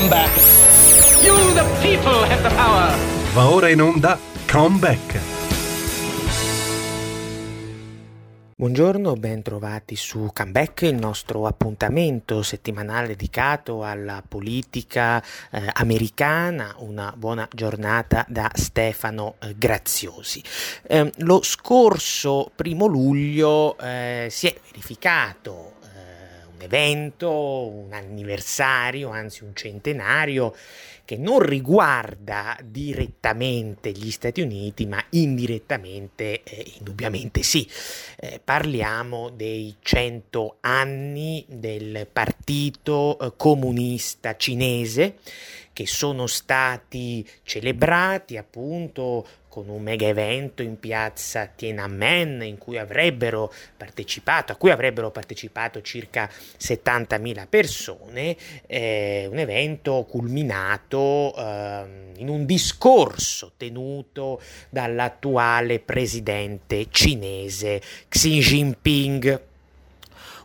Comeback. You, the people, have the power. Va ora in onda Comeback. Buongiorno, ben trovati su Comeback, il nostro appuntamento settimanale dedicato alla politica eh, americana. Una buona giornata da Stefano eh, Graziosi. Eh, lo scorso primo luglio eh, si è verificato evento, un anniversario, anzi un centenario che non riguarda direttamente gli Stati Uniti, ma indirettamente, eh, indubbiamente sì. Eh, parliamo dei 100 anni del Partito eh, Comunista Cinese che sono stati celebrati appunto con un mega evento in piazza Tiananmen in cui avrebbero partecipato, a cui avrebbero partecipato circa 70.000 persone, eh, un evento culminato eh, in un discorso tenuto dall'attuale presidente cinese Xi Jinping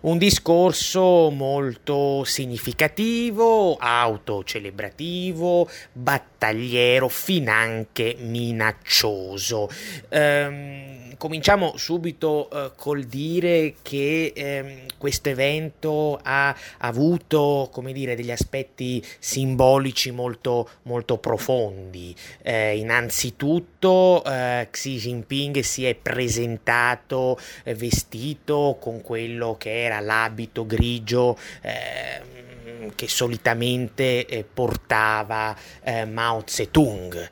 un discorso molto significativo, autocelebrativo, battagliero, finanche minaccioso. Ehm, cominciamo subito eh, col dire che ehm, questo evento ha avuto, come dire, degli aspetti simbolici molto, molto profondi. Eh, innanzitutto eh, Xi Jinping si è presentato eh, vestito con quello che era l'abito grigio eh, che solitamente eh, portava eh, Mao Zedong.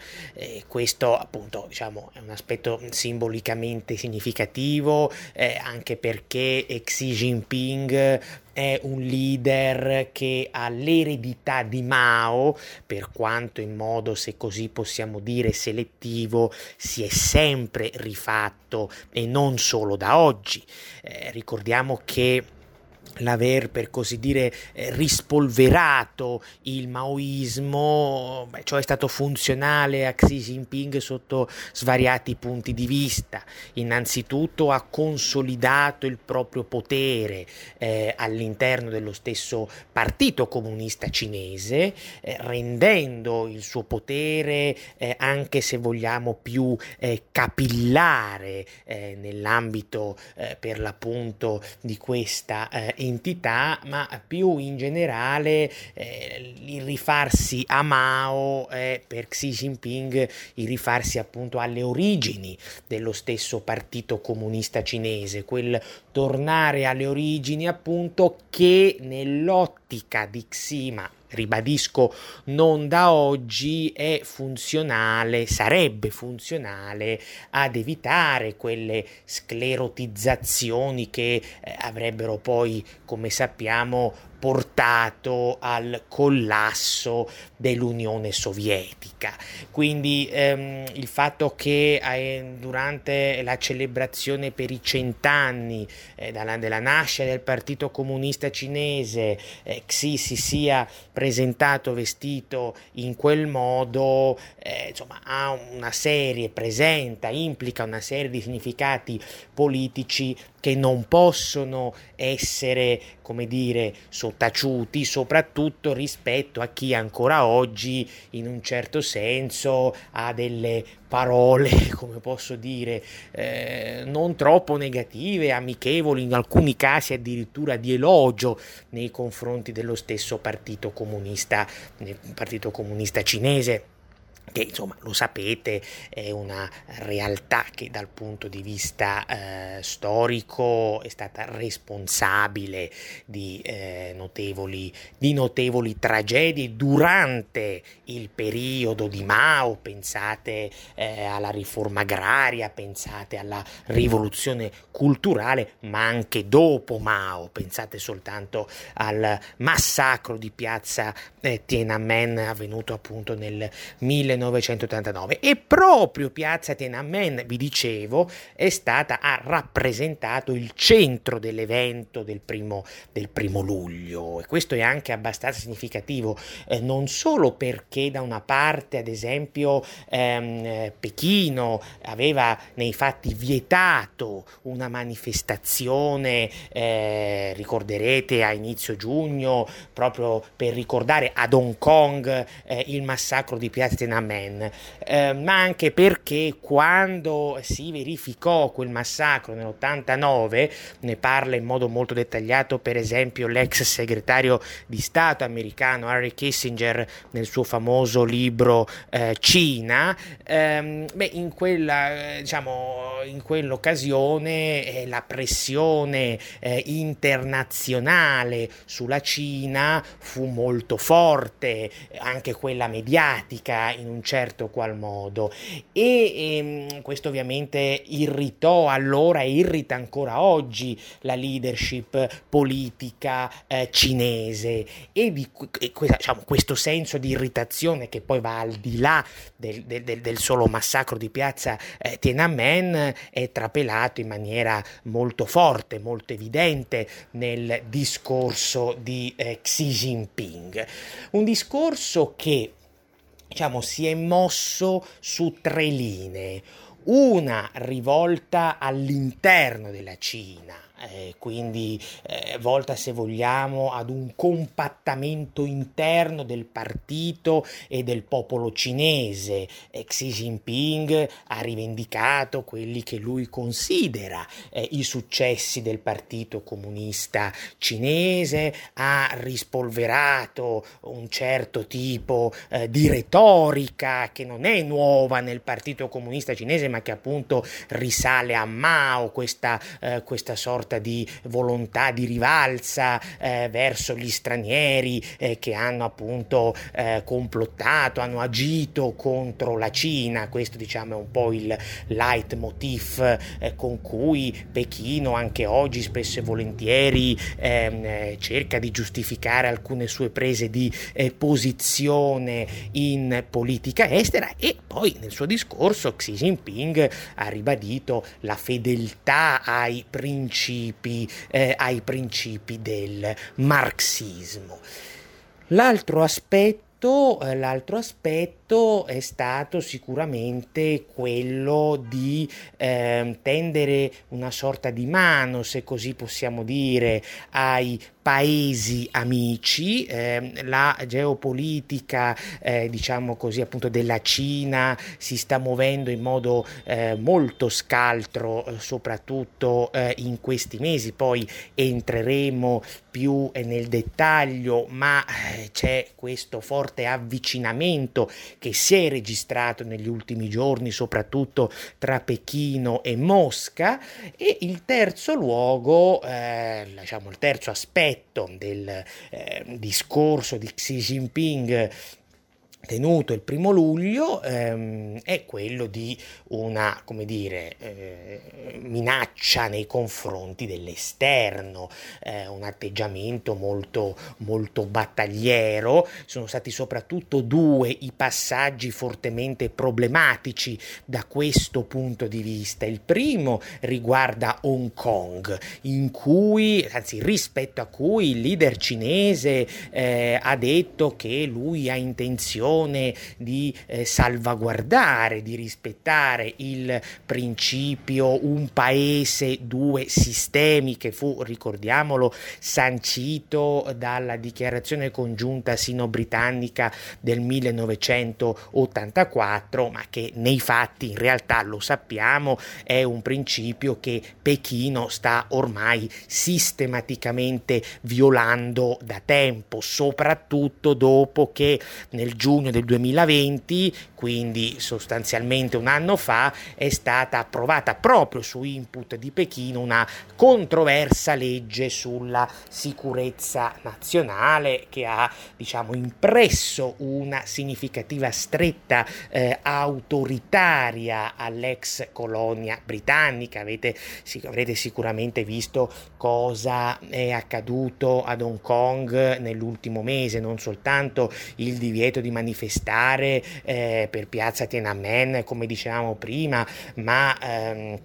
questo appunto diciamo è un aspetto simbolicamente significativo eh, anche perché Xi Jinping è un leader che ha l'eredità di Mao, per quanto in modo, se così possiamo dire, selettivo, si è sempre rifatto e non solo da oggi. Eh, ricordiamo che l'aver per così dire eh, rispolverato il maoismo, beh, ciò è stato funzionale a Xi Jinping sotto svariati punti di vista. Innanzitutto ha consolidato il proprio potere eh, all'interno dello stesso partito comunista cinese, eh, rendendo il suo potere eh, anche se vogliamo più eh, capillare eh, nell'ambito per l'appunto di questa entità, ma più in generale eh, il rifarsi a Mao è per Xi Jinping il rifarsi appunto alle origini dello stesso partito comunista cinese, quel tornare alle origini appunto che nell'ottica di Xi, ma ribadisco non da oggi, è funzionale, sarebbe funzionale ad evitare quelle sclerotizzazioni che eh, avrebbero poi, come sappiamo, portato al collasso dell'Unione Sovietica. Quindi ehm, il fatto che eh, durante la celebrazione per i cent'anni eh, dalla, della nascita del Partito Comunista Cinese eh, Xi si sia presentato vestito in quel modo, eh, insomma, ha una serie, presenta, implica una serie di significati politici che non possono essere, come dire, sottaciuti, soprattutto rispetto a chi ancora oggi, in un certo senso, ha delle parole, come posso dire, eh, non troppo negative, amichevoli, in alcuni casi addirittura di elogio nei confronti dello stesso partito comunista, partito comunista cinese che insomma lo sapete è una realtà che dal punto di vista eh, storico è stata responsabile di, eh, notevoli, di notevoli tragedie durante il periodo di Mao, pensate eh, alla riforma agraria, pensate alla rivoluzione culturale, ma anche dopo Mao, pensate soltanto al massacro di piazza eh, Tiananmen avvenuto appunto nel 19 1989 e proprio piazza Tiananmen, vi dicevo, è stata, ha rappresentato il centro dell'evento del primo, del primo luglio. E questo è anche abbastanza significativo, eh, non solo perché da una parte ad esempio ehm, Pechino aveva nei fatti vietato una manifestazione, eh, ricorderete a inizio giugno, proprio per ricordare ad Hong Kong eh, il massacro di Piazza Tiananmen, eh, ma anche perché quando si verificò quel massacro nell'89, ne parla in modo molto dettagliato per esempio l'ex segretario di Stato americano Harry Kissinger nel suo famoso libro eh, Cina, ehm, beh, in, quella, diciamo, in quell'occasione eh, la pressione eh, internazionale sulla Cina fu molto forte, anche quella mediatica in un certo qual modo e ehm, questo ovviamente irritò allora e irrita ancora oggi la leadership politica eh, cinese e, di, e diciamo, questo senso di irritazione che poi va al di là del, del, del solo massacro di piazza eh, Tiananmen è trapelato in maniera molto forte, molto evidente nel discorso di eh, Xi Jinping. Un discorso che diciamo, si è mosso su tre linee. Una rivolta all'interno della Cina, eh, quindi eh, volta se vogliamo ad un compattamento interno del partito e del popolo cinese. Eh, Xi Jinping ha rivendicato quelli che lui considera eh, i successi del partito comunista cinese, ha rispolverato un certo tipo eh, di retorica che non è nuova nel partito comunista cinese ma che appunto risale a Mao, questa, eh, questa sorta sorta di volontà di rivalsa eh, verso gli stranieri eh, che hanno appunto eh, complottato, hanno agito contro la Cina. Questo diciamo è un po' il leitmotiv eh, con cui Pechino anche oggi spesso e volentieri ehm, eh, cerca di giustificare alcune sue prese di eh, posizione in politica estera e poi nel suo discorso Xi Jinping ha ribadito la fedeltà ai principi principi, eh, ai principi del marxismo. L'altro aspetto, eh, l'altro aspetto è stato sicuramente quello di eh, tendere una sorta di mano, se così possiamo dire, ai paesi amici, eh, la geopolitica eh, diciamo così appunto della Cina si sta muovendo in modo eh, molto scaltro eh, soprattutto eh, in questi mesi, poi entreremo più nel dettaglio, ma eh, c'è questo forte avvicinamento che si è registrato negli ultimi giorni soprattutto tra Pechino e Mosca e il terzo luogo, diciamo il terzo aspetto del eh, discorso di Xi Jinping tenuto il primo luglio ehm, è quello di una come dire eh, minaccia nei confronti dell'esterno eh, un atteggiamento molto molto battagliero. Sono stati soprattutto due i passaggi fortemente problematici da questo punto di vista. Il primo riguarda Hong Kong in cui anzi rispetto a cui il leader cinese eh, ha detto che lui ha intenzione intenzione di eh, salvaguardare, di rispettare il principio un paese, due sistemi che fu, ricordiamolo, sancito dalla dichiarazione congiunta sino-britannica del 1984, ma che nei fatti in realtà lo sappiamo è un principio che Pechino sta ormai sistematicamente violando da tempo, soprattutto dopo che nel giugno giugno del 2020, quindi sostanzialmente un anno fa, è stata approvata proprio su input di Pechino una controversa legge sulla sicurezza nazionale che ha diciamo impresso una significativa stretta eh, autoritaria all'ex colonia britannica. Avete, avrete sicuramente visto cosa è accaduto ad Hong Kong nell'ultimo mese, non soltanto il divieto di manifestazione manifestare eh, per piazza Tiananmen, come dicevamo prima, ma ehm,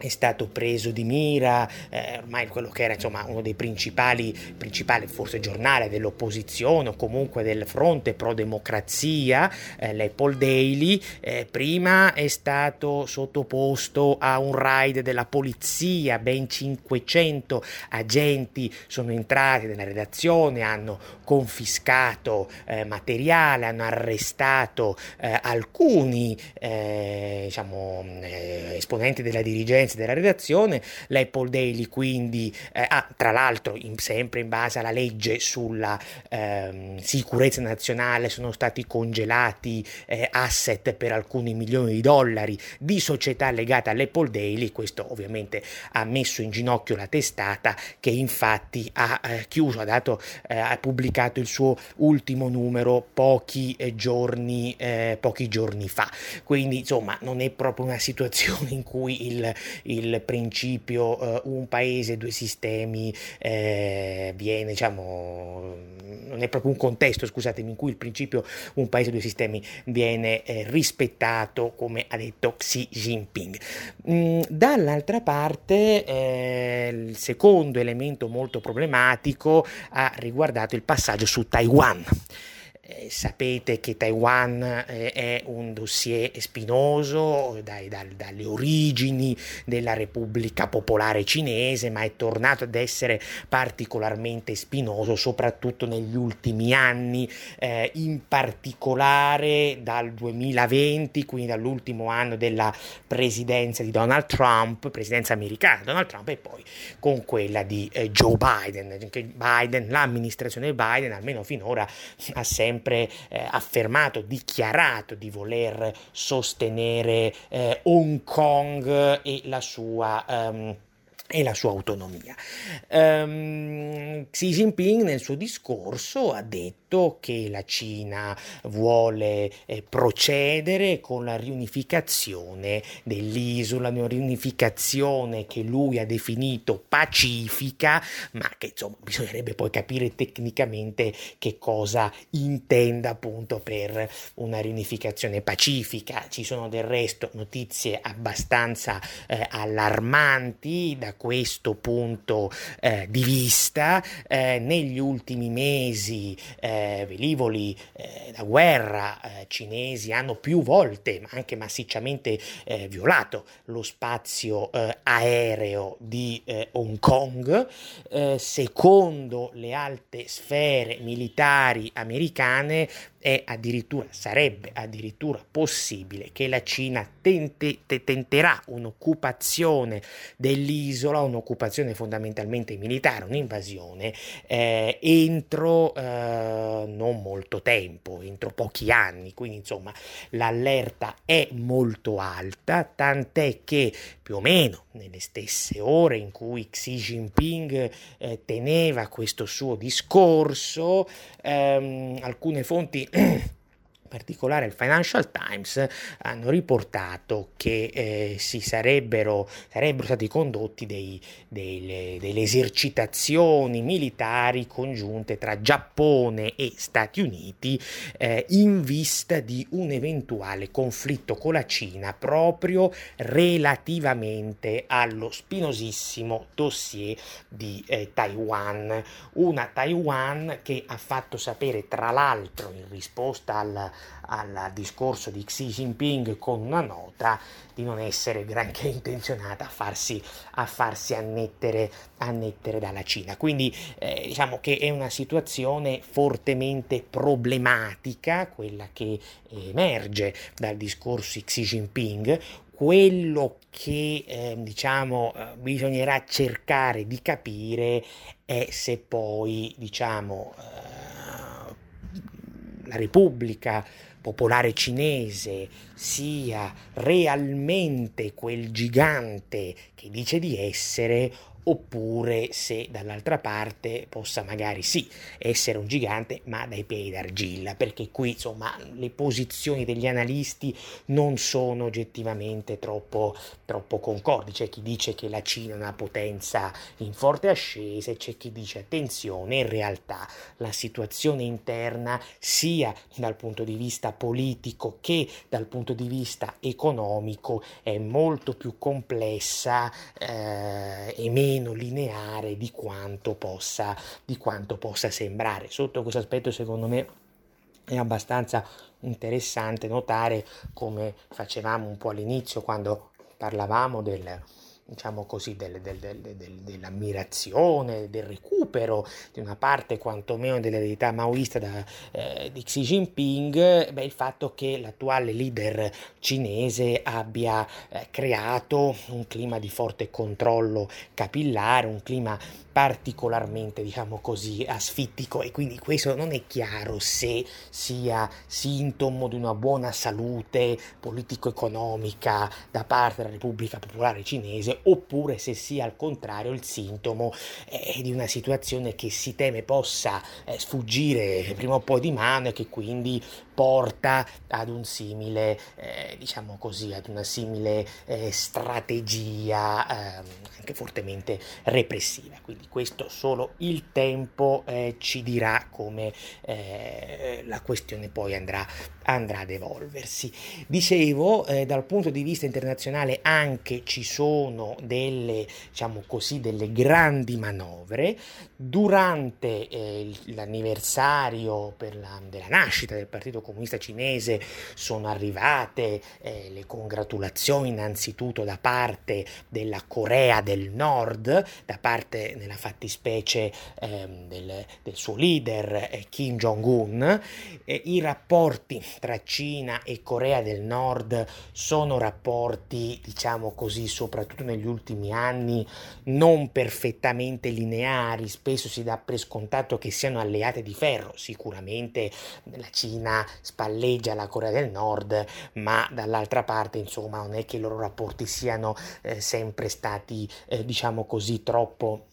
è stato preso di mira, eh, ormai quello che era insomma, uno dei principali, principali forse giornali dell'opposizione o comunque del fronte pro democrazia, eh, l'Apple Daily, eh, prima è stato sottoposto a un raid della polizia, ben 500 agenti sono entrati nella redazione, hanno confiscato eh, materiale, hanno arrestato eh, alcuni eh, diciamo, esponenti della dirigenza competenze della redazione, l'Apple Daily quindi, eh, ah, tra l'altro in, sempre in base alla legge sulla eh, sicurezza nazionale sono stati congelati eh, asset per alcuni milioni di dollari di società legate all'Apple Daily, questo ovviamente ha messo in ginocchio la testata che infatti ha eh, chiuso, ha, dato, eh, ha pubblicato il suo ultimo numero pochi eh, giorni, pochi giorni fa, quindi insomma non è proprio una situazione in cui il, il principio uh, un paese, due sistemi eh, viene, diciamo, non è proprio un contesto, scusatemi, in cui il principio un paese, due sistemi viene eh, rispettato, come ha detto Xi Jinping. Mm, dall'altra parte, eh, il secondo elemento molto problematico ha riguardato il passaggio su Taiwan. Eh, sapete che Taiwan eh, è un dossier spinoso dai, dal, dalle origini della Repubblica Popolare Cinese, ma è tornato ad essere particolarmente spinoso soprattutto negli ultimi anni, eh, in particolare dal 2020, quindi dall'ultimo anno della presidenza di Donald Trump, presidenza americana Donald Trump, e poi con quella di eh, Joe Biden, Biden, l'amministrazione Biden, almeno finora, ha sempre sempre eh, affermato, dichiarato di voler sostenere eh, Hong Kong e la sua... Um, e la sua autonomia. Um, Xi Jinping nel suo discorso ha detto che la Cina vuole eh, procedere con la riunificazione dell'isola, una riunificazione che lui ha definito pacifica, ma che insomma bisognerebbe poi capire tecnicamente che cosa intenda appunto per una riunificazione pacifica. Ci sono del resto notizie abbastanza eh, allarmanti da questo punto eh, di vista. Eh, negli ultimi mesi eh, velivoli eh, da guerra eh, cinesi hanno più volte, ma anche massicciamente eh, violato lo spazio aereo di Hong Kong. secondo le alte sfere militari americane, è addirittura, sarebbe addirittura possibile che la Cina tente, te, tenterà un'occupazione dell'isola, un'occupazione fondamentalmente militare, un'invasione, eh, entro eh, non molto tempo, entro pochi anni. Quindi insomma l'allerta è molto alta, tant'è che più o meno nelle stesse ore in cui Xi Jinping eh, teneva questo suo discorso, ehm, alcune fonti particolare il Financial Times hanno riportato che eh, si sarebbero, sarebbero, stati condotti dei, delle, delle, esercitazioni militari congiunte tra Giappone e Stati Uniti eh, in vista di un eventuale conflitto con la Cina proprio relativamente allo spinosissimo dossier di eh, Taiwan. Una Taiwan che ha fatto sapere tra l'altro in risposta al al discorso di Xi Jinping con una nota di non essere granché intenzionata a farsi, a farsi annettere, annettere, dalla Cina. Quindi eh, diciamo che è una situazione fortemente problematica, quella che emerge dal discorso di Xi Jinping, quello che eh, diciamo eh, bisognerà cercare di capire è se poi diciamo eh, la Repubblica popolare cinese sia realmente quel gigante che dice di essere oppure se dall'altra parte possa magari sì essere un gigante ma dai piedi d'argilla perché qui insomma le posizioni degli analisti non sono oggettivamente troppo, troppo concordi. C'è chi dice che la Cina è una potenza in forte ascesa e c'è chi dice attenzione in realtà la situazione interna sia dal punto di vista politico che dal punto di vista economico è molto più complessa eh, e meno meno lineare di quanto possa, di quanto possa sembrare. Sotto questo aspetto, secondo me, è abbastanza interessante notare come facevamo un po' all'inizio quando parlavamo del, diciamo così, del, del, del, dell'ammirazione, del recupero di una parte quantomeno dell'eredità maoista da, eh, di Xi Jinping, beh, il fatto che l'attuale leader cinese abbia eh, creato un clima di forte controllo capillare, un clima particolarmente, diciamo così, asfittico. E quindi questo non è chiaro se sia sintomo di una buona salute politico-economica da parte della Repubblica Popolare Cinese oppure se sia al contrario il sintomo eh, di una situazione che si teme possa eh, sfuggire prima o poi di mano e che quindi porta ad un simile, eh, diciamo così, ad una simile eh, strategia ehm, anche fortemente repressiva. Quindi questo solo il tempo eh, ci dirà come eh, la questione poi andrà, andrà ad evolversi. Dicevo, dal punto di vista internazionale anche ci sono delle, diciamo così, delle grandi manovre. Durante eh, l'anniversario la, della nascita del Partito Comunista Cinese sono arrivate eh, le congratulazioni innanzitutto da parte della Corea del Nord, da parte nella fattispecie ehm, del, del, suo leader eh, Kim Jong-un. I rapporti tra Cina e Corea del Nord sono rapporti, diciamo così, soprattutto negli ultimi anni, non perfettamente lineari, spesso si dà per scontato che siano alleate di ferro, sicuramente la Cina spalleggia la Corea del Nord, ma dall'altra parte, insomma, non è che i loro rapporti siano eh, sempre stati, eh, diciamo così, troppo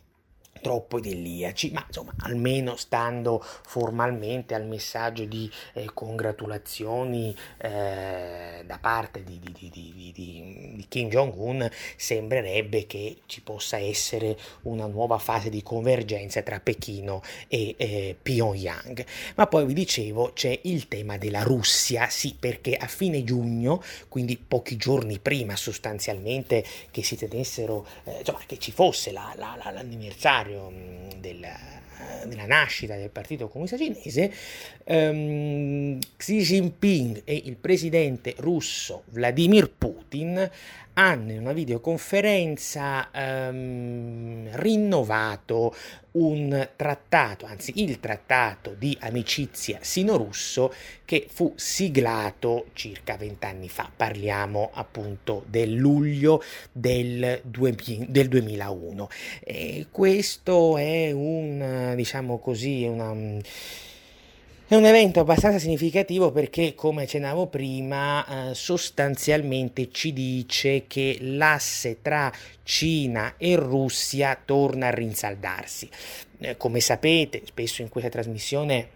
troppo idilliaci, ma insomma almeno stando formalmente al messaggio di eh, congratulazioni eh, da parte di, di, di, di, Kim Jong-un sembrerebbe che ci possa essere una nuova fase di convergenza tra Pechino e eh, Pyongyang. Ma poi vi dicevo c'è il tema della Russia, sì perché a fine giugno, quindi pochi giorni prima sostanzialmente che si tenessero, eh, insomma che ci fosse la, la, la, l'anniversario anniversario della, della, nascita del Partito Comunista Cinese, um, Xi Jinping e il presidente russo Vladimir Putin hanno in una videoconferenza um, rinnovato un trattato, anzi il trattato di amicizia sino-russo che fu siglato circa vent'anni fa. Parliamo appunto del luglio del, del 2001. E questo è un, diciamo così, una è un evento abbastanza significativo perché, come accennavo prima, eh, sostanzialmente ci dice che l'asse tra Cina e Russia torna a rinsaldarsi. Eh, come sapete, spesso in questa trasmissione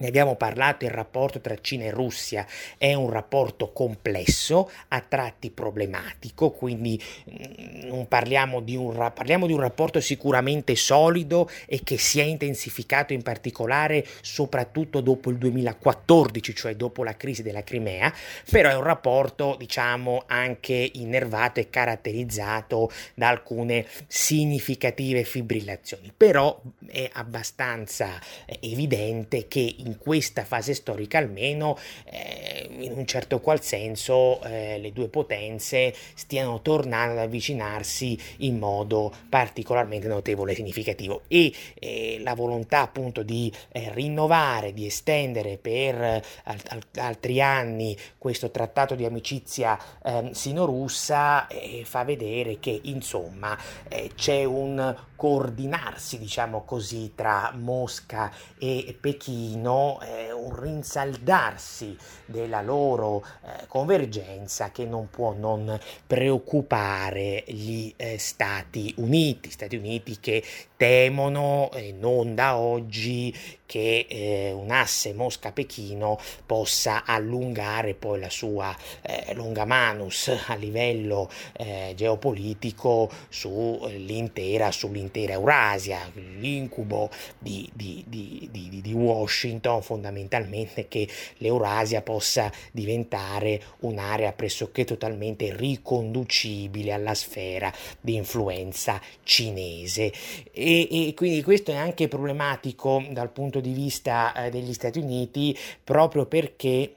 ne abbiamo parlato, il rapporto tra Cina e Russia è un rapporto complesso, a tratti problematico, quindi mm, parliamo di, un, parliamo di un rapporto sicuramente solido e che si è intensificato in particolare soprattutto dopo il 2014, cioè dopo la crisi della Crimea, però è un rapporto diciamo anche innervato e caratterizzato da alcune significative fibrillazioni, però è abbastanza eh, evidente che in questa fase storica almeno, eh, in un certo qual senso, eh, le due potenze stiano tornando ad avvicinarsi in modo particolarmente notevole e significativo. E eh, la volontà appunto di eh, rinnovare, di estendere per al- al- altri anni questo trattato di amicizia ehm, sino-russa eh, fa vedere che insomma eh, c'è un coordinarsi, diciamo così, tra Mosca e Pechino, eh, un rinsaldarsi della loro eh, convergenza che non può non preoccupare gli eh, Stati Uniti, Stati Uniti che temono, eh, non da oggi, che eh, un asse Mosca-Pechino possa allungare poi la sua eh, lunga manus a livello eh, geopolitico sull'intera, sull'intera Eurasia, l'incubo di, di, di, di, Washington fondamentalmente che l'Eurasia possa diventare un'area pressoché totalmente riconducibile alla sfera di influenza cinese. E, e quindi questo è anche problematico dal punto di vista eh, degli Stati Uniti proprio perché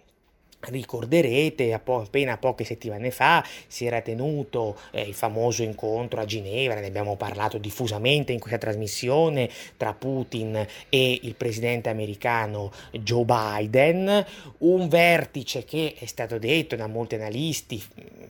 Ricorderete, appena poche settimane fa si era tenuto eh, il famoso incontro a Ginevra, ne abbiamo parlato diffusamente in questa trasmissione, tra Putin e il presidente americano Joe Biden, un vertice che è stato detto da molti analisti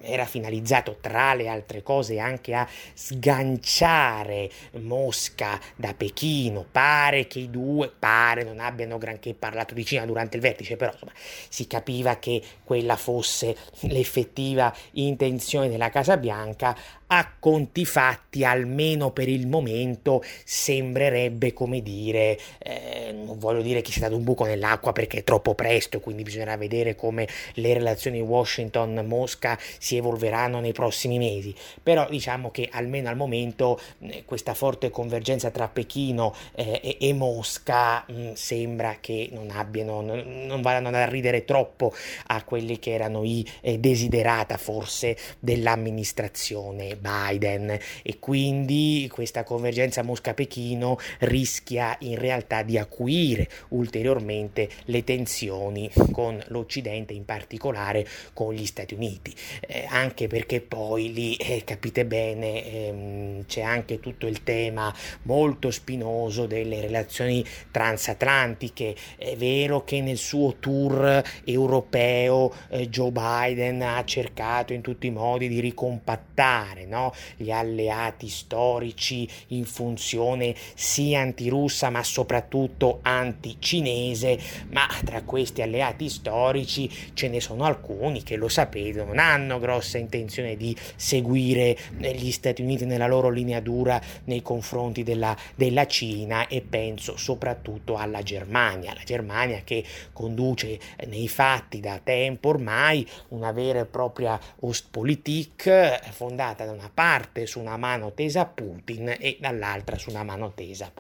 era finalizzato tra le altre cose anche a sganciare Mosca da Pechino. Pare che i due, pare, non abbiano granché parlato di Cina durante il vertice, però insomma si capiva che quella fosse l'effettiva intenzione della Casa Bianca a conti fatti, almeno per il momento, sembrerebbe come dire, eh, non voglio dire che sia stato un buco nell'acqua perché è troppo presto, quindi bisognerà vedere come le relazioni Washington-Mosca si evolveranno nei prossimi mesi, però diciamo che almeno al momento eh, questa forte convergenza tra Pechino eh, e, e, Mosca mh, sembra che non abbiano, non, non vadano a ridere troppo a quelli che erano i eh, desiderata forse dell'amministrazione Biden e quindi questa convergenza Mosca-Pechino rischia in realtà di acuire ulteriormente le tensioni con l'Occidente, in particolare con gli Stati Uniti, eh, anche perché poi lì eh, capite bene ehm, c'è anche tutto il tema molto spinoso delle relazioni transatlantiche. È vero che nel suo tour europeo eh, Joe Biden ha cercato in tutti i modi di ricompattare no? gli alleati storici in funzione sia antirussa ma soprattutto anticinese, ma tra questi alleati storici ce ne sono alcuni che lo sapete non hanno grossa intenzione di seguire gli Stati Uniti nella loro linea dura nei confronti della, della Cina e penso soprattutto alla Germania, la Germania che conduce nei fatti da tempo ormai una vera e propria Ostpolitik fondata da una parte su una mano tesa a Putin e dall'altra su una mano tesa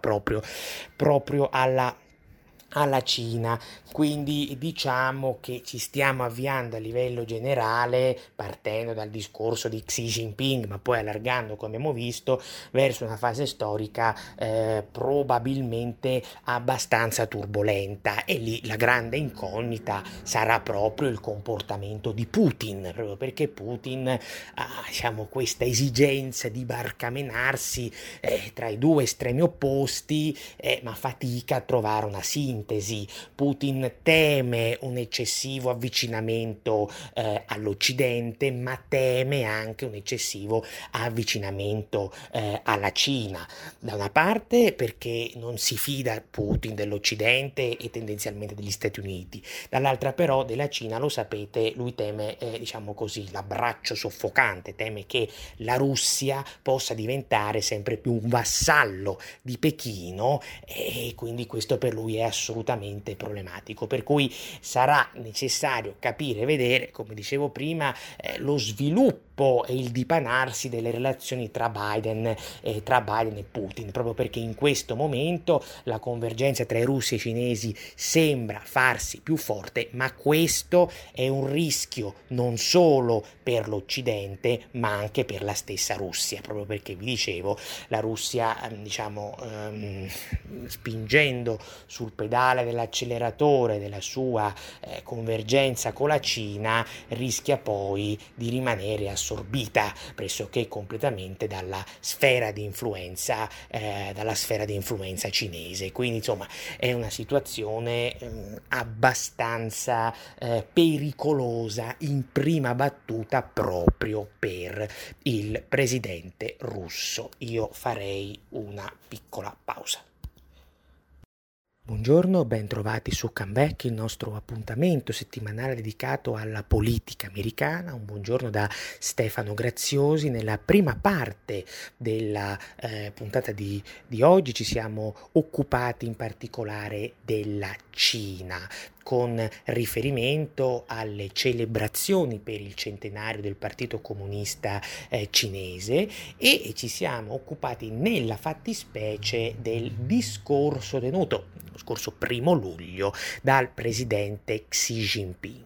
proprio, proprio alla alla Cina. Quindi diciamo che ci stiamo avviando a livello generale, partendo dal discorso di Xi Jinping, ma poi allargando, come abbiamo visto, verso una fase storica eh, probabilmente abbastanza turbolenta. E lì la grande incognita sarà proprio il comportamento di Putin, proprio perché Putin ha diciamo, questa esigenza di barcamenarsi eh, tra i due estremi opposti, eh, ma fatica a trovare una sintesi sintesi, Putin teme un eccessivo avvicinamento eh, all'Occidente, ma teme anche un eccessivo avvicinamento eh, alla Cina. Da una parte perché non si fida Putin dell'Occidente e tendenzialmente degli Stati Uniti, dall'altra però della Cina, lo sapete, lui teme, eh, diciamo così, l'abbraccio soffocante, teme che la Russia possa diventare sempre più un vassallo di Pechino e quindi questo per lui è assolutamente assolutamente problematico, per cui sarà necessario capire e vedere, come dicevo prima, eh, lo sviluppo sviluppo e il dipanarsi delle relazioni tra Biden, eh, tra Biden e Putin, proprio perché in questo momento la convergenza tra i russi e i cinesi sembra farsi più forte, ma questo è un rischio non solo per l'Occidente, ma anche per la stessa Russia, proprio perché vi dicevo, la Russia, diciamo, ehm, spingendo sul pedale dell'acceleratore della sua eh, convergenza con la Cina rischia poi di rimanere assorbita pressoché completamente dalla sfera di influenza, eh, dalla sfera di influenza cinese. Quindi insomma è una situazione eh, abbastanza eh, pericolosa in prima battuta proprio per il presidente russo. Io farei una piccola pausa. Buongiorno, ben trovati su Comeback, il nostro appuntamento settimanale dedicato alla politica americana. Un buongiorno da Stefano Graziosi. Nella prima parte della eh, puntata di, di oggi ci siamo occupati in particolare della Cina con riferimento alle celebrazioni per il centenario del Partito Comunista eh, Cinese e ci siamo occupati nella fattispecie del discorso tenuto lo scorso primo luglio dal presidente Xi Jinping.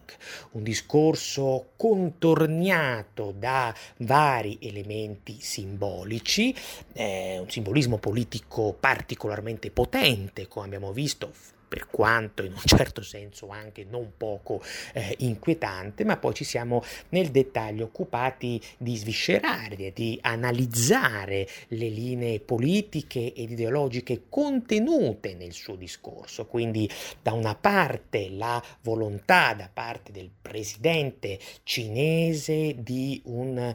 Un discorso contorniato da vari elementi simbolici, eh, un simbolismo politico particolarmente potente, come abbiamo visto per quanto in un certo senso anche non poco eh, inquietante, ma poi ci siamo nel dettaglio occupati di sviscerare, di analizzare le linee politiche ed ideologiche contenute nel suo discorso. Quindi da una parte la volontà da parte del presidente cinese di un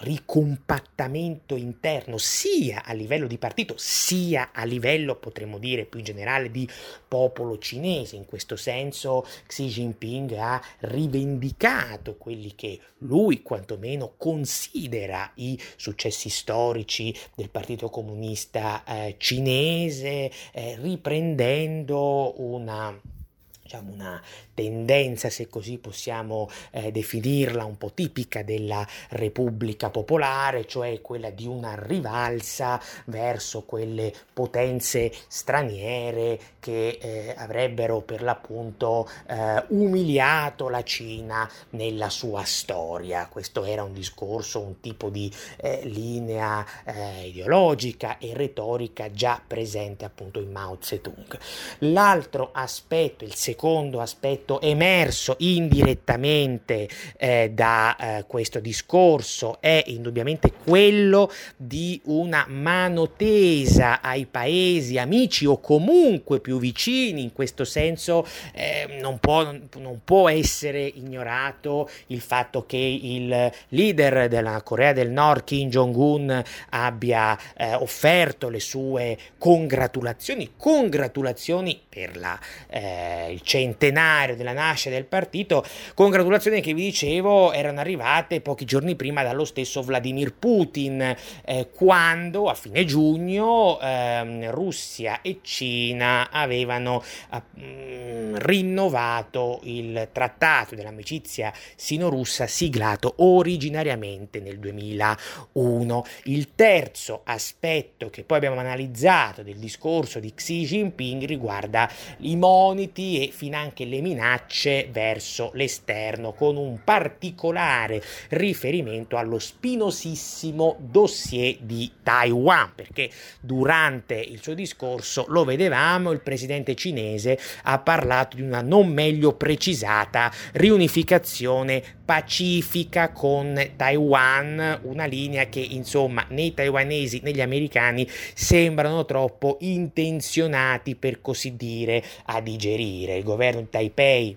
ricompattamento interno sia a livello di partito sia a livello potremmo dire più generale di popolo popolo cinese. In questo senso Xi Jinping ha rivendicato quelli che lui quantomeno considera i successi storici del Partito Comunista eh, cinese, eh, riprendendo una diciamo una tendenza, se così possiamo eh, definirla, un po' tipica della Repubblica Popolare, cioè quella di una rivalsa verso quelle potenze straniere che eh, avrebbero per l'appunto eh, umiliato la Cina nella sua storia. Questo era un discorso, un tipo di eh, linea eh, ideologica e retorica già presente appunto in Mao Zedong. L'altro aspetto, il secondo secondo aspetto emerso indirettamente eh, da eh, questo discorso è indubbiamente quello di una mano tesa ai paesi amici o comunque più vicini, in questo senso eh, non, può, non può essere ignorato il fatto che il leader della Corea del Nord, Kim Jong-un, abbia eh, offerto le sue congratulazioni, congratulazioni per la, eh, il centenario della nascita del partito, congratulazioni che vi dicevo erano arrivate pochi giorni prima dallo stesso Vladimir Putin, eh, quando a fine giugno eh, Russia e Cina avevano eh, rinnovato il trattato dell'amicizia sino-russa siglato originariamente nel 2001. Il terzo aspetto che poi abbiamo analizzato del discorso di Xi Jinping riguarda i moniti e finanche le minacce verso l'esterno, con un particolare riferimento allo spinosissimo dossier di Taiwan, perché durante il suo discorso lo vedevamo, il presidente cinese ha parlato di una non meglio precisata riunificazione pacifica con Taiwan, una linea che insomma né i taiwanesi né gli americani sembrano troppo intenzionati per così dire a digerire. Il governo di Taipei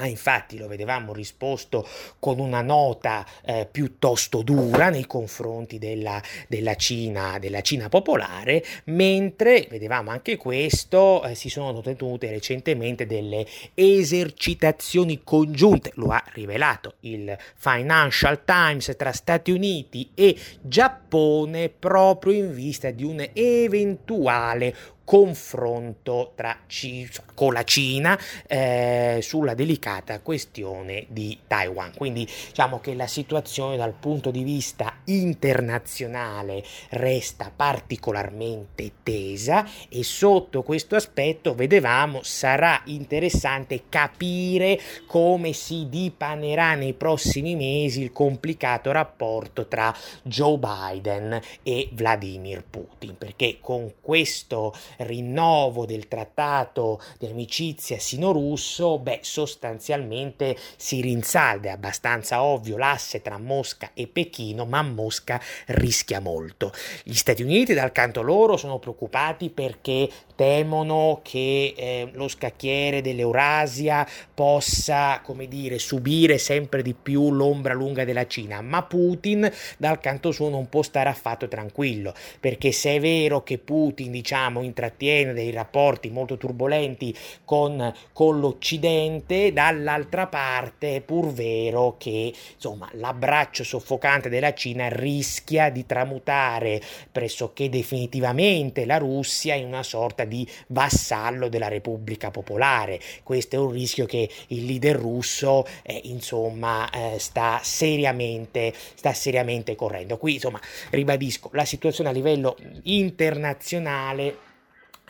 ha infatti, lo vedevamo, risposto con una nota eh, piuttosto dura nei confronti della, della, Cina, della Cina popolare, mentre, vedevamo anche questo, eh, si sono tenute recentemente delle esercitazioni congiunte, lo ha rivelato il Financial Times tra Stati Uniti e Giappone proprio in vista di un eventuale confronto C- con la Cina eh, sulla delicata questione di Taiwan. Quindi diciamo che la situazione dal punto di vista internazionale resta particolarmente tesa e sotto questo aspetto vedevamo sarà interessante capire come si dipanerà nei prossimi mesi il complicato rapporto tra Joe Biden e Vladimir Putin perché con questo rinnovo del trattato di amicizia sino-russo, beh, sostanzialmente si rinsalda, è abbastanza ovvio l'asse tra Mosca e Pechino, ma Mosca rischia molto. Gli Stati Uniti, dal canto loro, sono preoccupati perché temono che eh, lo scacchiere dell'Eurasia possa, come dire, subire sempre di più l'ombra lunga della Cina, ma Putin dal canto suo non può stare affatto tranquillo, perché se è vero che Putin, diciamo, intrattiene dei rapporti molto turbolenti con, con l'Occidente, dall'altra parte è pur vero che, insomma, l'abbraccio soffocante della Cina rischia di tramutare pressoché definitivamente la Russia in una sorta di vassallo della Repubblica Popolare. Questo è un rischio che il leader russo eh, insomma eh, sta seriamente sta seriamente correndo. Qui insomma ribadisco la situazione a livello internazionale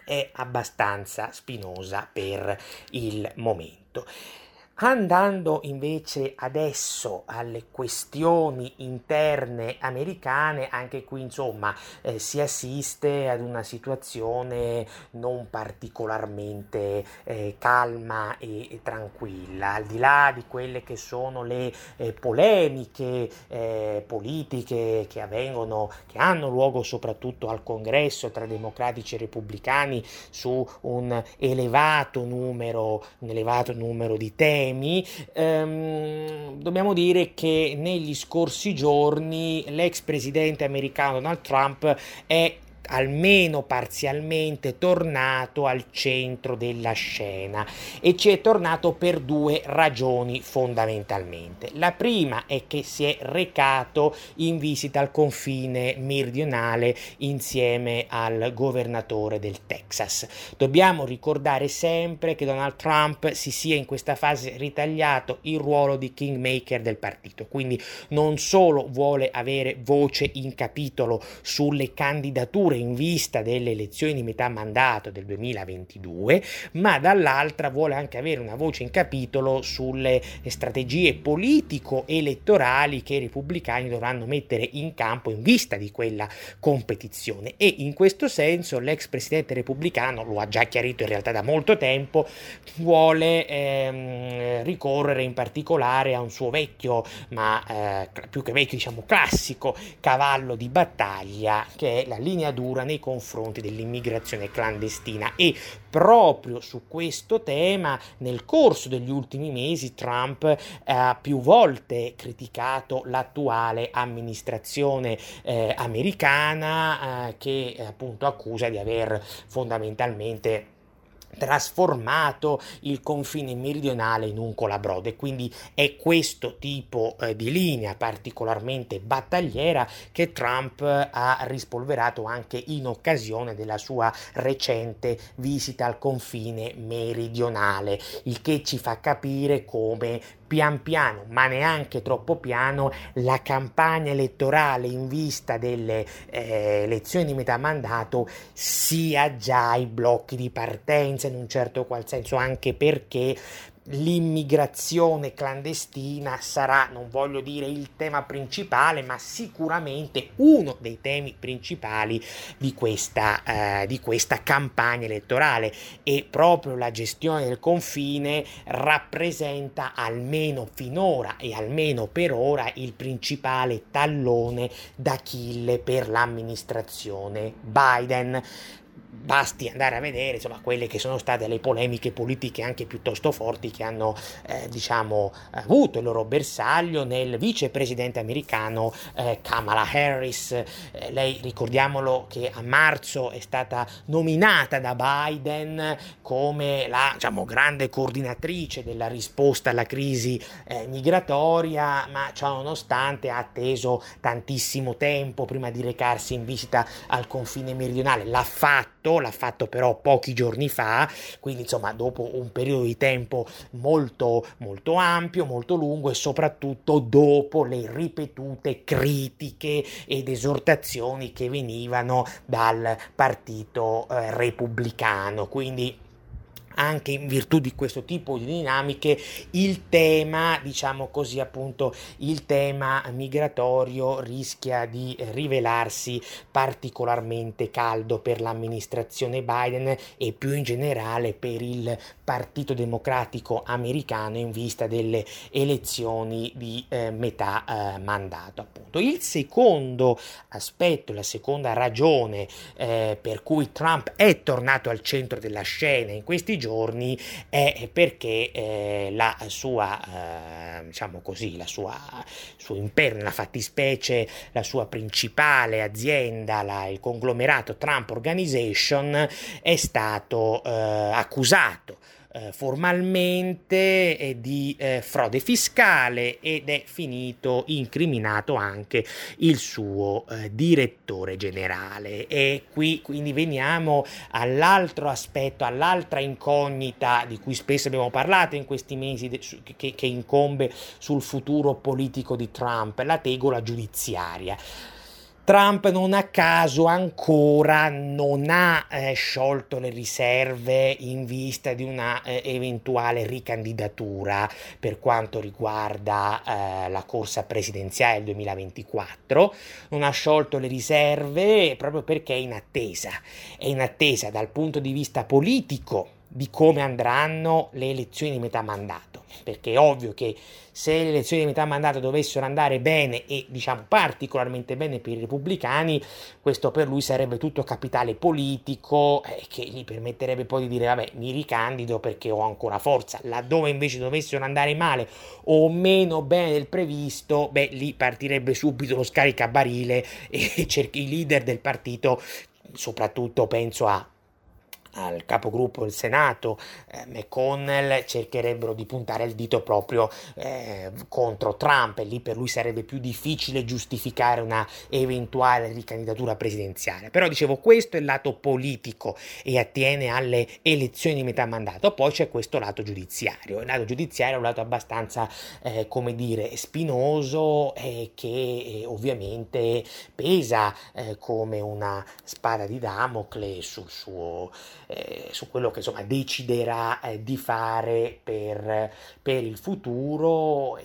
è abbastanza spinosa per il momento. Andando invece adesso alle questioni interne americane, anche qui insomma eh, si assiste ad una situazione non particolarmente eh, calma e, e, tranquilla, al di là di quelle che sono le eh, polemiche eh, politiche che avvengono, che hanno luogo soprattutto al congresso tra democratici e repubblicani su un elevato numero, un elevato numero di temi temi, ehm, dobbiamo dire che negli scorsi giorni l'ex presidente americano Donald Trump è almeno parzialmente tornato al centro della scena e ci è tornato per due ragioni fondamentalmente. La prima è che si è recato in visita al confine meridionale insieme al governatore del Texas. Dobbiamo ricordare sempre che Donald Trump si sia in questa fase ritagliato il ruolo di kingmaker del partito, quindi non solo vuole avere voce in capitolo sulle candidature in vista delle elezioni di metà mandato del 2022, ma dall'altra vuole anche avere una voce in capitolo sulle strategie politico-elettorali che i repubblicani dovranno mettere in campo in vista di quella competizione. E in questo senso l'ex presidente repubblicano, lo ha già chiarito in realtà da molto tempo, vuole ehm, ricorrere in particolare a un suo vecchio, ma eh, più che vecchio diciamo classico cavallo di battaglia che è la linea dura dura nei confronti dell'immigrazione clandestina. E proprio su questo tema nel corso degli ultimi mesi Trump ha più volte criticato l'attuale amministrazione eh, americana eh, che appunto accusa di aver fondamentalmente trasformato il confine meridionale in un colabrodo e quindi è questo tipo eh, di linea particolarmente battagliera che Trump ha rispolverato anche in occasione della sua recente visita al confine meridionale, il che ci fa capire come pian piano, ma neanche troppo piano, la campagna elettorale in vista delle eh, elezioni di metà mandato sia già ai blocchi di partenza in un certo qual senso, anche perché l'immigrazione clandestina sarà, non voglio dire il tema principale, ma sicuramente uno dei temi principali di questa, eh, di questa campagna elettorale. E proprio la gestione del confine rappresenta almeno finora e almeno per ora il principale tallone d'Achille per l'amministrazione Biden basti andare a vedere insomma, quelle che sono state le polemiche politiche anche piuttosto forti che hanno eh, diciamo, avuto il loro bersaglio nel vicepresidente americano eh, Kamala Harris. Eh, lei ricordiamolo che a marzo è stata nominata da Biden come la diciamo, grande coordinatrice della risposta alla crisi eh, migratoria, ma ciò nonostante ha atteso tantissimo tempo prima di recarsi in visita al confine meridionale. L'ha fatto fatto, l'ha fatto però pochi giorni fa, quindi insomma dopo un periodo di tempo molto, molto ampio, molto lungo e soprattutto dopo le ripetute critiche ed esortazioni che venivano dal partito eh, repubblicano. Quindi anche in virtù di questo tipo di dinamiche il tema, diciamo così appunto, il tema migratorio rischia di rivelarsi particolarmente caldo per l'amministrazione Biden e più in generale per il Partito Democratico americano in vista delle elezioni di eh, metà eh, mandato. Appunto. Il secondo aspetto, la seconda ragione eh, per cui Trump è tornato al centro della scena in questi giorni è perché eh, la sua, eh, diciamo così, la sua, suo impero, nella fattispecie la sua principale azienda, la, il conglomerato Trump Organization, è stato eh, accusato eh, formalmente eh, di frode fiscale ed è finito incriminato anche il suo eh, direttore generale. E qui quindi veniamo all'altro aspetto, all'altra incognita di cui spesso abbiamo parlato in questi mesi de- che, che incombe sul futuro politico di Trump, la tegola giudiziaria. Trump non a caso ancora non ha eh, sciolto le riserve in vista di una eh, eventuale ricandidatura per quanto riguarda eh, la corsa presidenziale del 2024, non ha sciolto le riserve proprio perché è in attesa, è in attesa dal punto di vista politico di come andranno le elezioni di metà mandato, perché è ovvio che se le elezioni di metà mandato dovessero andare bene e diciamo particolarmente bene per i repubblicani, questo per lui sarebbe tutto capitale politico eh, che gli permetterebbe poi di dire vabbè mi ricandido perché ho ancora forza, laddove invece dovessero andare male o meno bene del previsto, beh lì partirebbe subito lo scaricabarile e cerchi i leader del partito, soprattutto penso a al capogruppo del Senato eh, McConnell cercherebbero di puntare il dito proprio eh, contro Trump e lì per lui sarebbe più difficile giustificare una eventuale ricandidatura presidenziale. Però dicevo questo è il lato politico e attiene alle elezioni di metà mandato, poi c'è questo lato giudiziario. Il lato giudiziario è un lato abbastanza eh, come dire spinoso e che eh, ovviamente pesa eh, come una spada di Damocle sul suo eh, su quello che insomma deciderà eh, di fare per, per il futuro.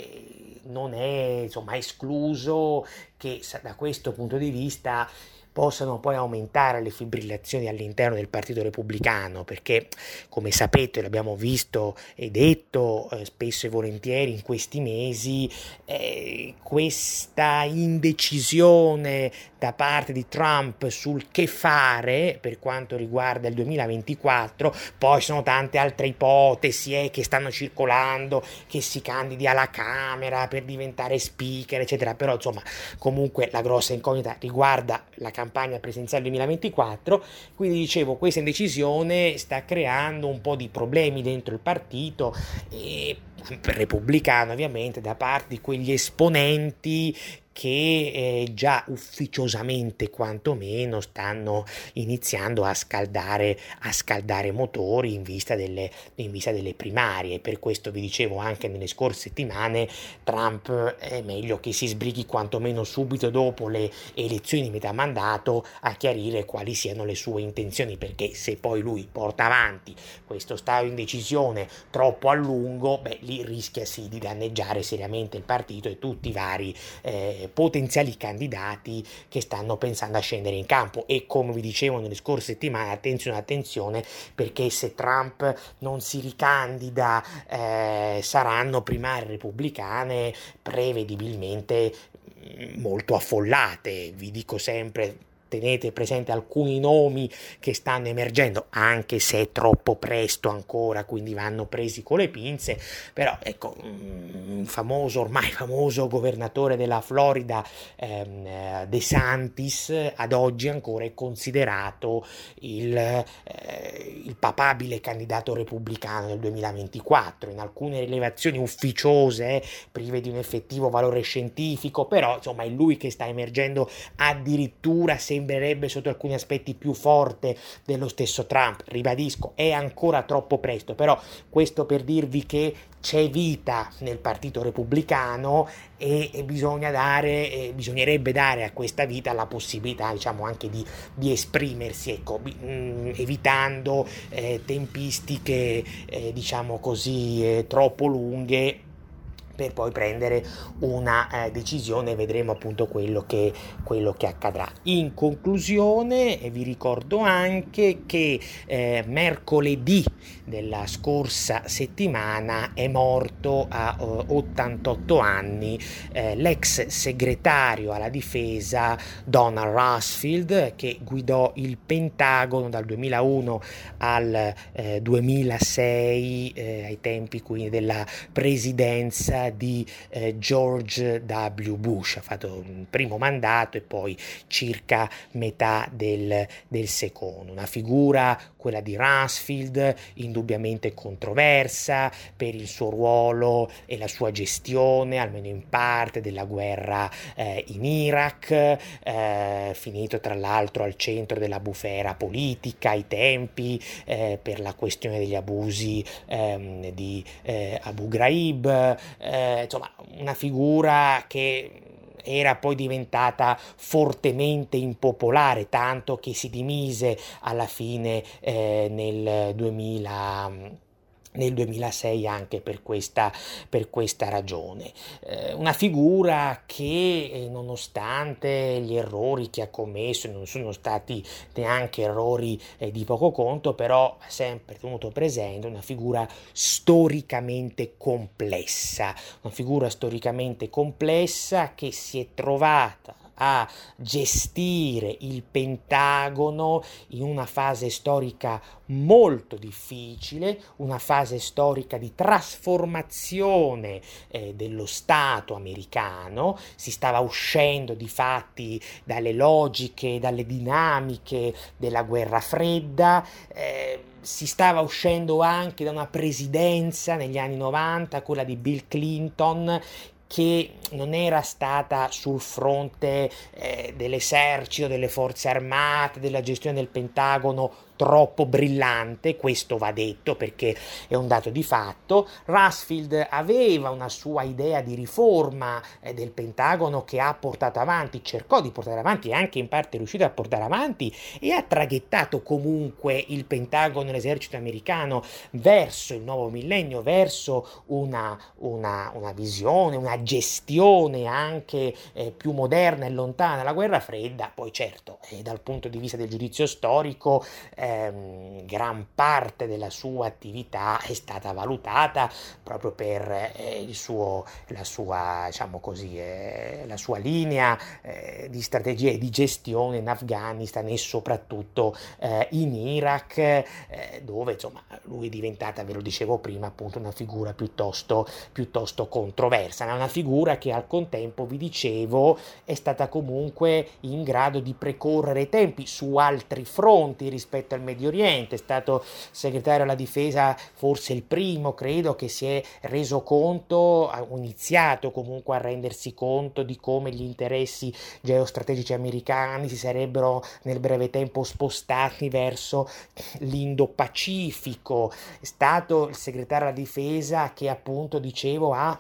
non è insomma escluso che da questo punto di vista possano poi aumentare le fibrillazioni all'interno del Partito Repubblicano, perché come sapete, l'abbiamo visto e detto eh, spesso e volentieri in questi mesi, eh, questa indecisione da parte di Trump sul che fare per quanto riguarda il 2024, poi sono tante altre ipotesi eh, che stanno circolando, che si candidi alla Camera per diventare speaker, eccetera, però insomma comunque la grossa incognita riguarda la campagna presidenziale 2024, quindi dicevo questa indecisione sta creando un po' di problemi dentro il partito e repubblicano ovviamente da parte di quegli esponenti che eh, già ufficiosamente quantomeno stanno iniziando a scaldare, a scaldare motori in vista, delle, in vista delle primarie. Per questo vi dicevo anche nelle scorse settimane, Trump è meglio che si sbrighi quantomeno subito dopo le elezioni di metà mandato a chiarire quali siano le sue intenzioni, perché se poi lui porta avanti questo stato di indecisione troppo a lungo, beh, lì rischia sì di danneggiare seriamente il partito e tutti i vari eh, potenziali candidati che stanno pensando a scendere in campo. E come vi dicevo nelle scorse settimane attenzione attenzione perché se Trump non si ricandida eh, saranno primarie repubblicane prevedibilmente mm, molto affollate. Vi dico sempre tenete presente alcuni nomi che stanno emergendo, anche se è troppo presto ancora, quindi vanno presi con le pinze, però ecco, un famoso, ormai famoso governatore della Florida, ehm, eh, De Santis, ad oggi ancora è considerato il, eh, il papabile candidato repubblicano del 2024, in alcune rilevazioni ufficiose, prive di un effettivo valore scientifico, però insomma è lui che sta emergendo addirittura sempre sembrerebbe sotto alcuni aspetti più forte dello stesso Trump. Ribadisco, è ancora troppo presto, però questo per dirvi che c'è vita nel Partito Repubblicano e, e bisogna dare, e bisognerebbe dare a questa vita la possibilità diciamo, anche di, di esprimersi, ecco, mh, mm, evitando eh, tempistiche eh, diciamo così eh, troppo lunghe per poi prendere una eh, decisione vedremo appunto quello che, quello che, accadrà. In conclusione vi ricordo anche che eh, mercoledì della scorsa settimana è morto a uh, 88 anni eh, l'ex segretario alla difesa Donald Rumsfeld che guidò il Pentagono dal 2001 al 2006 eh, eh, ai tempi quindi della presidenza di eh, George W. Bush, ha fatto un primo mandato e poi circa metà del, del secondo. Una figura, quella di Rumsfeld, indubbiamente controversa per il suo ruolo e la sua gestione, almeno in parte, della guerra eh, in Iraq, eh, finito tra l'altro al centro della bufera politica ai tempi eh, per la questione degli abusi ehm, di eh, Abu Ghraib, eh, insomma, una figura che era poi diventata fortemente impopolare, tanto che si dimise alla fine eh, nel 2000 nel 2006 anche per questa, per questa ragione. Eh, una figura che eh, nonostante gli errori che ha commesso, non sono stati neanche errori eh, di poco conto, però ha sempre tenuto presente una figura storicamente complessa, una figura storicamente complessa che si è trovata a gestire il Pentagono in una fase storica molto difficile, una fase storica di trasformazione eh, dello Stato americano, si stava uscendo di fatti dalle logiche, dalle dinamiche della guerra fredda. Eh, si stava uscendo anche da una presidenza negli anni 90, quella di Bill Clinton, che non era stata sul fronte eh, dell'esercito, delle forze armate, della gestione del Pentagono troppo brillante, questo va detto perché è un dato di fatto. Rusfield aveva una sua idea di riforma eh, del Pentagono che ha portato avanti, cercò di portare avanti e anche in parte è riuscito a portare avanti e ha traghettato comunque il Pentagono e l'esercito americano verso il nuovo millennio, verso una, una, una visione, una gestione anche eh, più moderna e lontana dalla guerra fredda. Poi certo, eh, dal punto di vista del giudizio storico, eh, ehm, gran parte della sua attività è stata valutata proprio per eh, suo, la, sua, diciamo così, eh, la sua linea eh, di strategia e di gestione in Afghanistan e soprattutto eh, in Iraq, eh, dove insomma lui è diventata, ve lo dicevo prima, appunto una figura piuttosto, piuttosto controversa, una figura che al contempo, vi dicevo, è stata comunque in grado di precorrere tempi su altri fronti rispetto al Medio Oriente, è stato segretario alla difesa forse il primo, credo, che si è reso conto, ha iniziato comunque a rendersi conto di come gli interessi geostrategici americani si sarebbero nel breve tempo spostati verso l'Indo-Pacifico, è stato il segretario alla difesa che appunto dicevo ha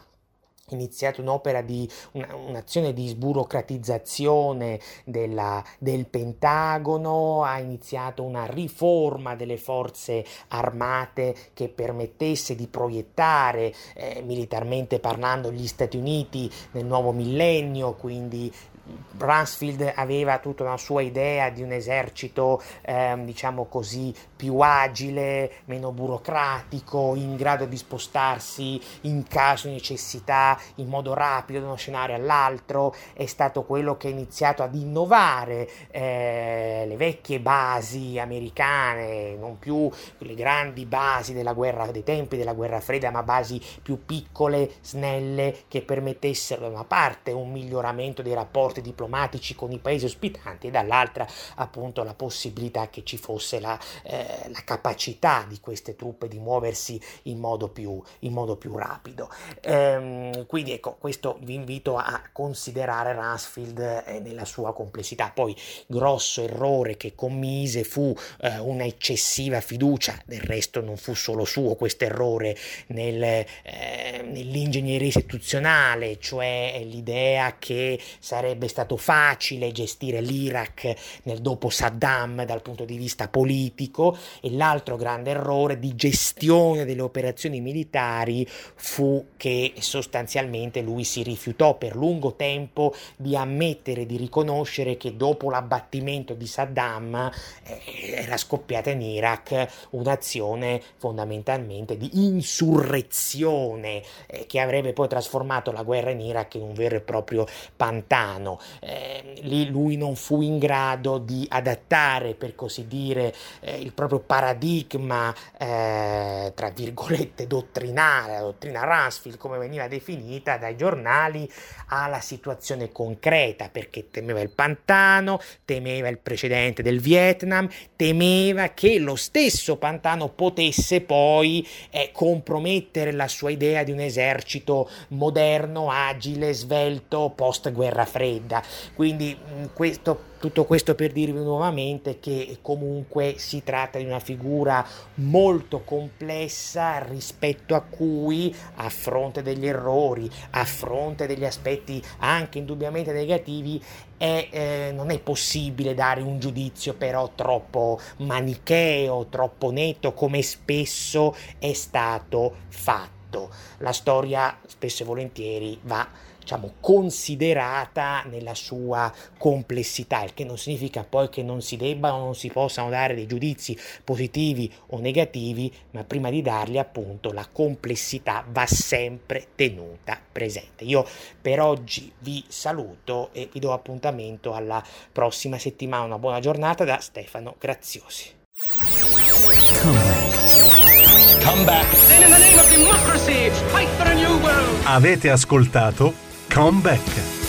iniziato un'opera di una, un'azione di sburocratizzazione della, del Pentagono, ha iniziato una riforma delle forze armate che permettesse di proiettare eh, militarmente parlando gli Stati Uniti nel nuovo millennio, quindi Bransfield aveva tutta una sua idea di un esercito, ehm, diciamo così, più agile, meno burocratico, in grado di spostarsi in caso di necessità in modo rapido da uno scenario all'altro. È stato quello che ha iniziato ad innovare eh, le vecchie basi americane, non più le grandi basi della guerra, dei tempi della guerra fredda, ma basi più piccole, snelle, che permettessero da una parte un miglioramento dei rapporti rapporti diplomatici con i paesi ospitanti e dall'altra appunto la possibilità che ci fosse la, eh, la capacità di queste truppe di muoversi in modo più, in modo più rapido. Ehm, quindi ecco, questo vi invito a considerare Ransfield eh, nella sua complessità. Poi grosso errore che commise fu eh, una eccessiva fiducia, del resto non fu solo suo questo errore nel, eh, nell'ingegneria istituzionale, cioè l'idea che sarebbe stato facile gestire l'Iraq nel dopo Saddam dal punto di vista politico e l'altro grande errore di gestione delle operazioni militari fu che sostanzialmente lui si rifiutò per lungo tempo di ammettere, di riconoscere che dopo l'abbattimento di Saddam eh, era scoppiata in Iraq un'azione fondamentalmente di insurrezione eh, che avrebbe poi trasformato la guerra in Iraq in un vero e proprio pantano. Eh, lì lui non fu in grado di adattare, per così dire, eh, il proprio paradigma, eh, tra virgolette, dottrinale, la dottrina Ransfield, come veniva definita dai giornali, alla situazione concreta, perché temeva il pantano, temeva il precedente del Vietnam, temeva che lo stesso pantano potesse poi eh, compromettere la sua idea di un esercito moderno, agile, svelto, post guerra fredda. Quindi questo tutto questo per dirvi nuovamente che comunque si tratta di una figura molto complessa rispetto a cui a fronte degli errori, a fronte degli aspetti anche indubbiamente negativi, è, eh, non è possibile dare un giudizio però troppo manicheo, troppo netto come spesso è stato fatto. La storia spesso e volentieri va diciamo, considerata nella sua complessità, il che non significa poi che non si debbano o non si possano dare dei giudizi positivi o negativi, ma prima di darli appunto la complessità va sempre tenuta presente. Io per oggi vi saluto e vi do appuntamento alla prossima settimana. Una buona giornata da Stefano Graziosi. Come back. Come back. Democracy, Avete ascoltato Come Back.